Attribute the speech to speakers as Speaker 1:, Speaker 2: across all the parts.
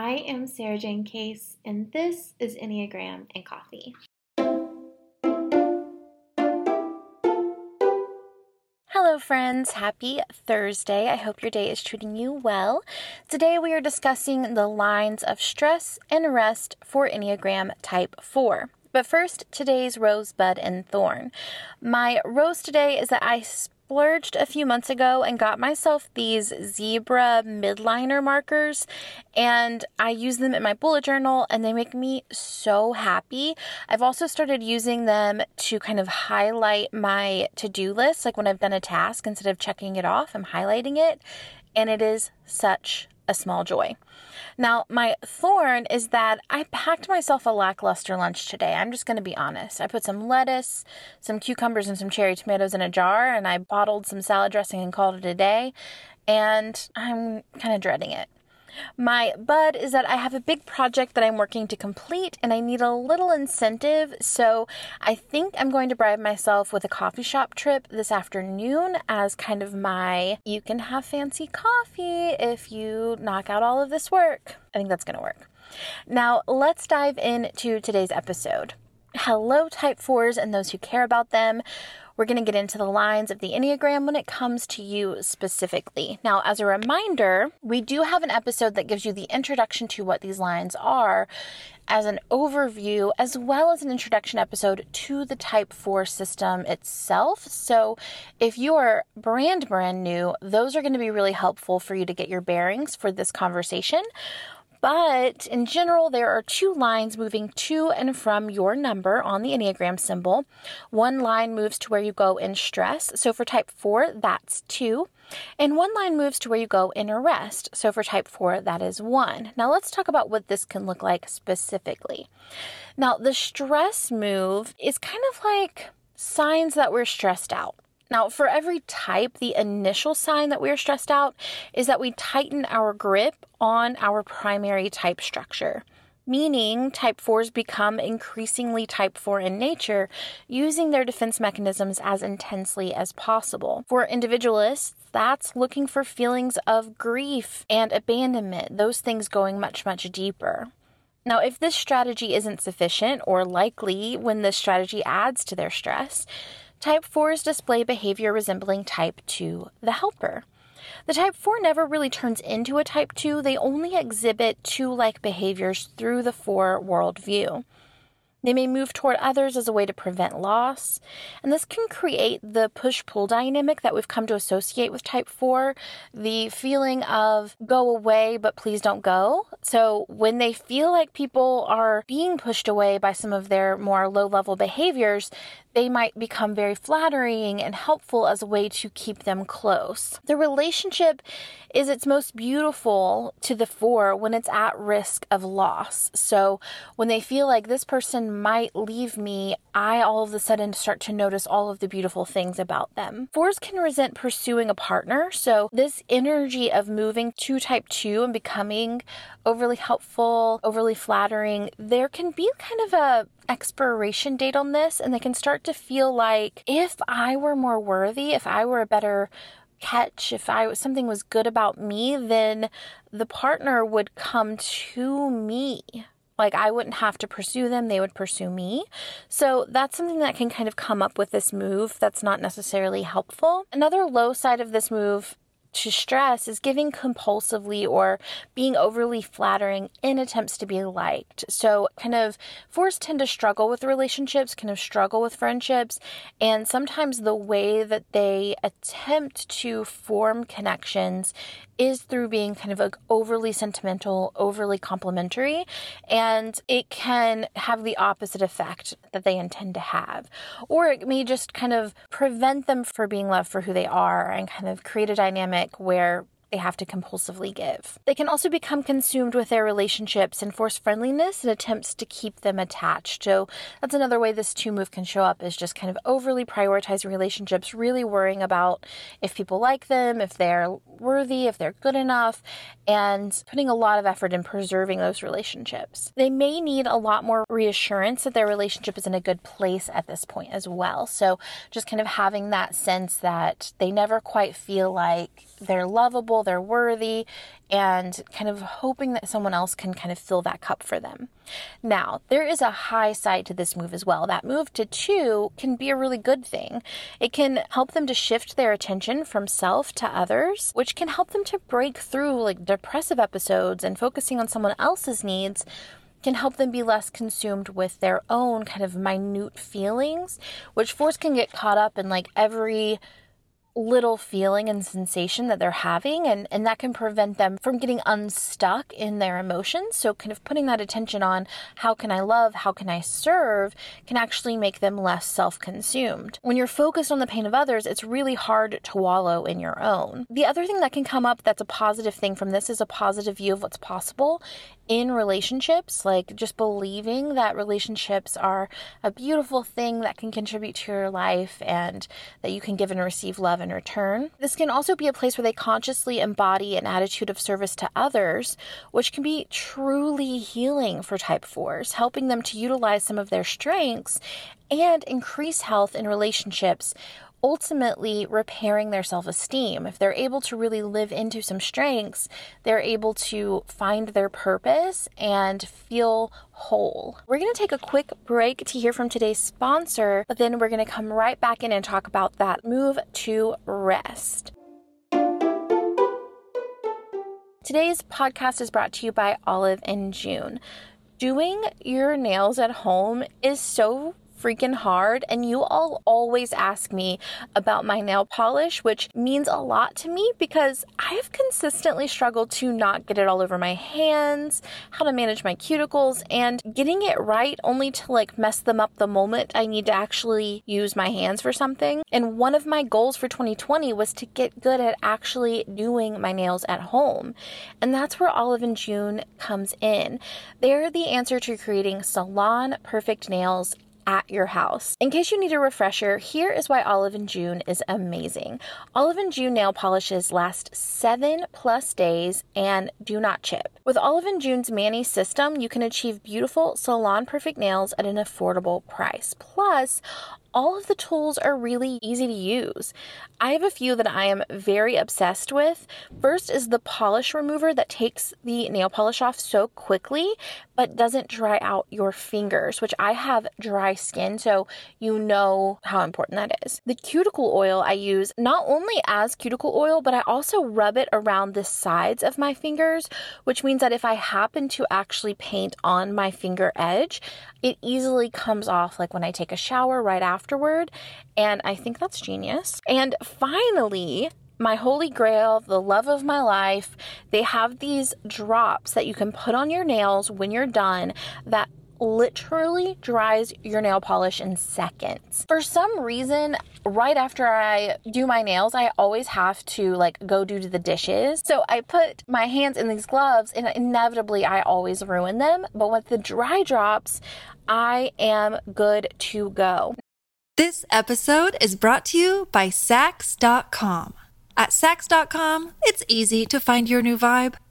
Speaker 1: I am Sarah Jane Case, and this is Enneagram and Coffee.
Speaker 2: Hello, friends. Happy Thursday. I hope your day is treating you well. Today, we are discussing the lines of stress and rest for Enneagram Type 4. But first, today's rosebud and thorn. My rose today is that I splurged a few months ago and got myself these zebra Mildliner markers and I use them in my bullet journal and they make me so happy. I've also started using them to kind of highlight my to-do list like when I've done a task instead of checking it off, I'm highlighting it and it is such a small joy. Now, my thorn is that I packed myself a lackluster lunch today. I'm just going to be honest. I put some lettuce, some cucumbers, and some cherry tomatoes in a jar, and I bottled some salad dressing and called it a day. And I'm kind of dreading it. My bud is that I have a big project that I'm working to complete and I need a little incentive. So I think I'm going to bribe myself with a coffee shop trip this afternoon as kind of my you can have fancy coffee if you knock out all of this work. I think that's going to work. Now, let's dive into today's episode. Hello, type 4s and those who care about them. We're going to get into the lines of the Enneagram when it comes to you specifically. Now, as a reminder, we do have an episode that gives you the introduction to what these lines are as an overview, as well as an introduction episode to the Type 4 system itself. So, if you are brand, brand new, those are going to be really helpful for you to get your bearings for this conversation. But in general, there are two lines moving to and from your number on the Enneagram symbol. One line moves to where you go in stress. So for type 4, that's 2. And one line moves to where you go in rest. So for type 4, that is 1. Now let's talk about what this can look like specifically. Now, the stress move is kind of like signs that we're stressed out. Now, for every type, the initial sign that we're stressed out is that we tighten our grip on our primary type structure. Meaning, type 4s become increasingly type 4 in nature, using their defense mechanisms as intensely as possible. For individualists, that's looking for feelings of grief and abandonment, those things going much, much deeper. Now, if this strategy isn't sufficient, or likely when this strategy adds to their stress, Type 4s display behavior resembling Type 2, the helper. The Type 4 never really turns into a Type 2, they only exhibit 2 like behaviors through the 4 worldview. They may move toward others as a way to prevent loss, and this can create the push pull dynamic that we've come to associate with type 4 the feeling of go away, but please don't go. So, when they feel like people are being pushed away by some of their more low level behaviors, they might become very flattering and helpful as a way to keep them close. The relationship is its most beautiful to the four when it's at risk of loss. So when they feel like this person might leave me, I all of a sudden start to notice all of the beautiful things about them. Fours can resent pursuing a partner. So this energy of moving to type two and becoming overly helpful, overly flattering, there can be kind of a expiration date on this and they can start to feel like if I were more worthy, if I were a better catch, if I something was good about me, then the partner would come to me. Like I wouldn't have to pursue them, they would pursue me. So that's something that can kind of come up with this move that's not necessarily helpful. Another low side of this move to stress is giving compulsively or being overly flattering in attempts to be liked. So, kind of fours tend to struggle with relationships, kind of struggle with friendships, and sometimes the way that they attempt to form connections is through being kind of like overly sentimental, overly complimentary, and it can have the opposite effect that they intend to have. Or it may just kind of prevent them from being loved for who they are and kind of create a dynamic where they have to compulsively give. They can also become consumed with their relationships and force friendliness and attempts to keep them attached. So that's another way this two move can show up is just kind of overly prioritizing relationships, really worrying about if people like them, if they're worthy, if they're good enough, and putting a lot of effort in preserving those relationships. They may need a lot more reassurance that their relationship is in a good place at this point as well. So just kind of having that sense that they never quite feel like they're lovable, they're worthy, and kind of hoping that someone else can kind of fill that cup for them. Now, there is a high side to this move as well. That move to two can be a really good thing. It can help them to shift their attention from self to others, which can help them to break through like depressive episodes and focusing on someone else's needs can help them be less consumed with their own kind of minute feelings, which fours can get caught up in like every little feeling and sensation that they're having and, and that can prevent them from getting unstuck in their emotions. So kind of putting that attention on how can i love? How can i serve? can actually make them less self-consumed. When you're focused on the pain of others it's really hard to wallow in your own. The other thing that can come up that's a positive thing from this is a positive view of what's possible in relationships, like just believing that relationships are a beautiful thing that can contribute to your life and that you can give and receive love in return. This can also be a place where they consciously embody an attitude of service to others, which can be truly healing for type 4s, helping them to utilize some of their strengths and increase health in relationships ultimately repairing their self esteem. If they're able to really live into some strengths, they're able to find their purpose and feel whole. We're going to take a quick break to hear from today's sponsor, but then we're going to come right back in and talk about that move to rest. Today's podcast is brought to you by Olive and June. Doing your nails at home is so freaking hard. And you all always ask me about my nail polish, which means a lot to me because I have consistently struggled to not get it all over my hands, how to manage my cuticles, and getting it right only to like mess them up the moment I need to actually use my hands for something. And one of my goals for 2020 was to get good at actually doing my nails at home. And that's where Olive and June comes in. They're the answer to creating salon perfect nails at your house. In case you need a refresher, here is why Olive and June is amazing. Olive and June nail polishes last seven plus days and do not chip. With Olive and June's Mani system, you can achieve beautiful salon perfect nails at an affordable price. Plus, all of the tools are really easy to use. I have a few that I am very obsessed with. First is the polish remover that takes the nail polish off so quickly but doesn't dry out your fingers, which I have dry skin, so you know how important that is. The cuticle oil I use not only as cuticle oil, but I also rub it around the sides of my fingers, which means that if I happen to actually paint on my finger edge, it easily comes off like when I take a shower right afterward. And I think that's genius. And finally, my holy grail, the love of my life, they have these drops that you can put on your nails when you're done that literally dries your nail polish in seconds. For some reason, right after I do my nails, I always have to like go do the dishes. So I put my hands in these gloves and inevitably I always ruin them. But with the dry drops, I am good to go.
Speaker 3: This episode is brought to you by Saks.com. At Saks.com, it's easy to find your new vibe.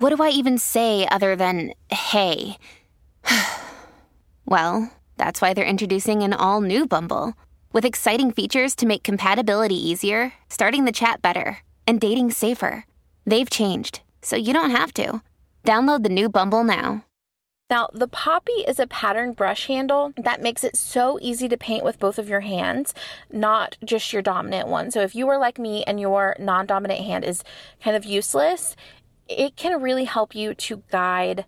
Speaker 4: what do I even say other than hey? well, that's why they're introducing an all new Bumble with exciting features to make compatibility easier, starting the chat better, and dating safer. They've changed, so you don't have to. Download the new Bumble now.
Speaker 2: Now, the Poppy is a pattern brush handle that makes it so easy to paint with both of your hands, not just your dominant one. So, if you are like me and your non dominant hand is kind of useless, it can really help you to guide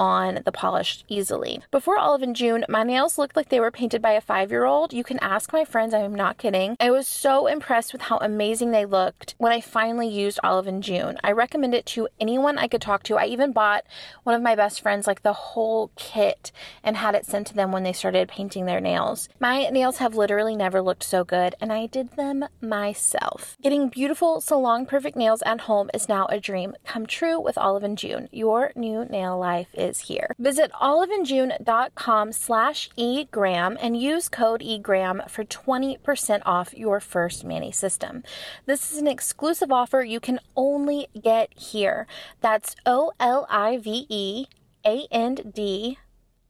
Speaker 2: on the polish easily. Before Olive and June, my nails looked like they were painted by a five year old. You can ask my friends, I'm not kidding. I was so impressed with how amazing they looked when I finally used Olive and June. I recommend it to anyone I could talk to. I even bought one of my best friends like the whole kit and had it sent to them when they started painting their nails. My nails have literally never looked so good, and I did them myself. Getting beautiful salon perfect nails at home is now a dream come true with Olive and June. Your new nail life is is here. Visit oliveandjune.com slash egram and use code egram for 20% off your first Mani system. This is an exclusive offer you can only get here. That's O-L-I-V-E A-N-D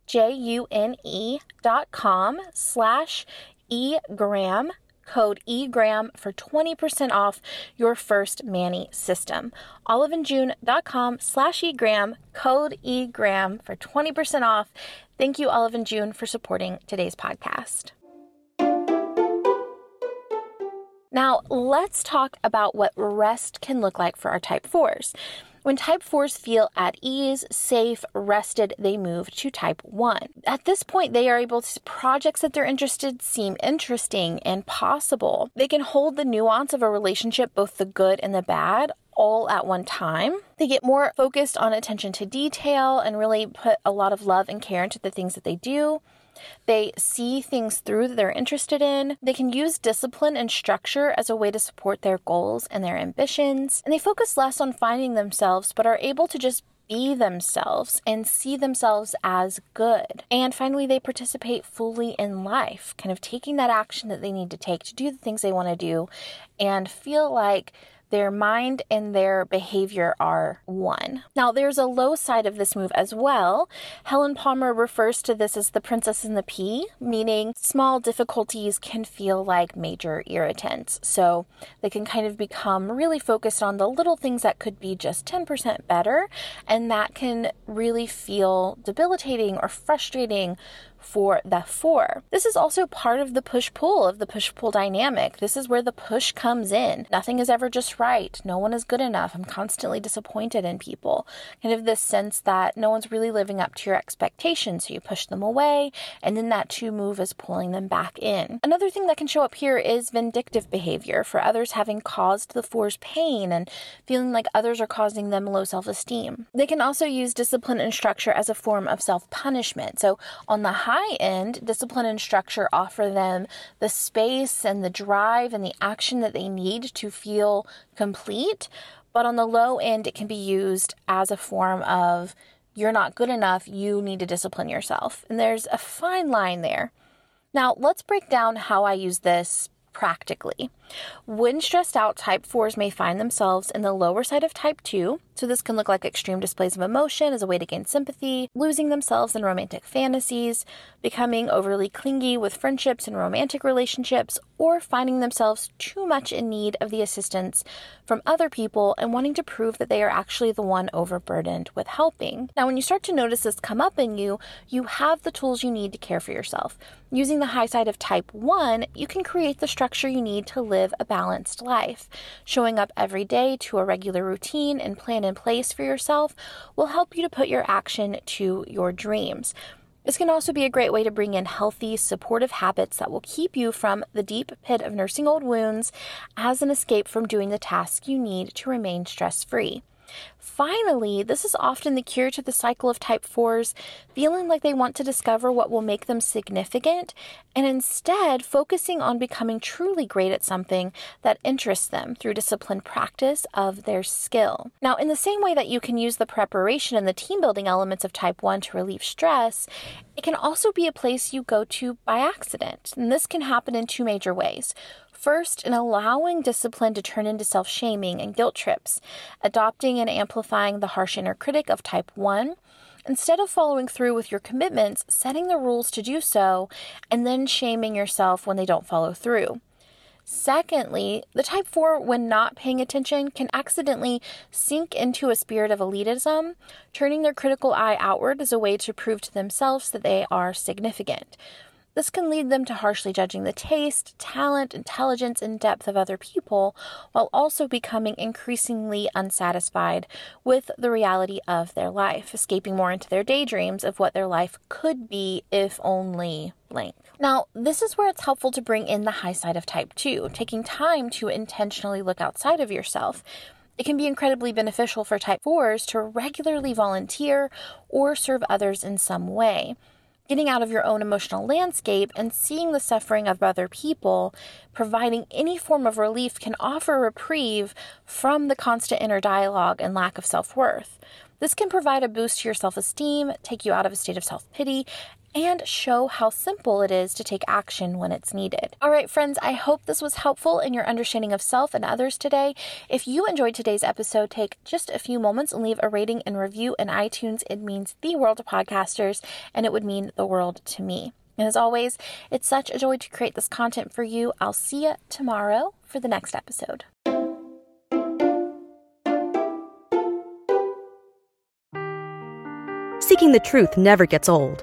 Speaker 2: J-U-N-E dot com slash egram code EGRAM for 20% off your first Mani system. Oliveandjune.com slash EGRAM, code EGRAM for 20% off. Thank you, Olive and June, for supporting today's podcast. Now, let's talk about what rest can look like for our type 4s. When type 4s feel at ease, safe, rested, they move to type 1. At this point, they are able to projects that they're interested seem interesting and possible. They can hold the nuance of a relationship, both the good and the bad, all at one time. They get more focused on attention to detail and really put a lot of love and care into the things that they do. They see things through that they're interested in. They can use discipline and structure as a way to support their goals and their ambitions. And they focus less on finding themselves, but are able to just be themselves and see themselves as good. And finally, they participate fully in life, kind of taking that action that they need to take to do the things they want to do and feel like their mind and their behavior are one. Now, there's a low side of this move as well. Helen Palmer refers to this as the princess in the pea, meaning small difficulties can feel like major irritants. So they can kind of become really focused on the little things that could be just 10% better, and that can really feel debilitating or frustrating for the four. This is also part of the push pull of the push pull dynamic. This is where the push comes in. Nothing is ever just right. No one is good enough. I'm constantly disappointed in people. Kind of this sense that no one's really living up to your expectations. So you push them away, and then that two move is pulling them back in. Another thing that can show up here is vindictive behavior for others having caused the fours pain and feeling like others are causing them low self esteem. They can also use discipline and structure as a form of self punishment. So on the high end, discipline and structure offer them the space and the drive and the action that they need to feel complete. But on the low end, it can be used as a form of you're not good enough, you need to discipline yourself. And there's a fine line there. Now, let's break down how I use this practically. When stressed out, type 4s may find themselves in the lower side of type 2. So, this can look like extreme displays of emotion as a way to gain sympathy, losing themselves in romantic fantasies, becoming overly clingy with friendships and romantic relationships, or finding themselves too much in need of the assistance from other people and wanting to prove that they are actually the one overburdened with helping. Now, when you start to notice this come up in you, you have the tools you need to care for yourself. Using the high side of type 1, you can create the structure you need to live live a balanced life. Showing up every day to a regular routine and plan in place for yourself will help you to put your action to your dreams. This can also be a great way to bring in healthy, supportive habits that will keep you from the deep pit of nursing old wounds as an escape from doing the tasks you need to remain stress free. Finally, this is often the cure to the cycle of type 4s feeling like they want to discover what will make them significant and instead focusing on becoming truly great at something that interests them through disciplined practice of their skill. Now, in the same way that you can use the preparation and the team building elements of type 1 to relieve stress, it can also be a place you go to by accident. And this can happen in two major ways. First, in allowing discipline to turn into self shaming and guilt trips, adopting and amplifying the harsh inner critic of type 1. Instead of following through with your commitments, setting the rules to do so, and then shaming yourself when they don't follow through. Secondly, the type 4, when not paying attention, can accidentally sink into a spirit of elitism, turning their critical eye outward as a way to prove to themselves that they are significant. This can lead them to harshly judging the taste, talent, intelligence, and depth of other people, while also becoming increasingly unsatisfied with the reality of their life, escaping more into their daydreams of what their life could be if only blank. Now, this is where it's helpful to bring in the high side of type 2, taking time to intentionally look outside of yourself. It can be incredibly beneficial for type 4s to regularly volunteer or serve others in some way getting out of your own emotional landscape and seeing the suffering of other people, providing any form of relief can offer reprieve from the constant inner dialogue and lack of self worth. This can provide a boost to your self esteem, take you out of a state of self pity, and show how simple it is to take action when it's needed. All right, friends, I hope this was helpful in your understanding of self and others today. If you enjoyed today's episode, take just a few moments and leave a rating and review in iTunes. It means the world to podcasters, and it would mean the world to me. And as always, it's such a joy to create this content for you. I'll see you tomorrow for the next episode.
Speaker 5: Seeking the truth never gets old.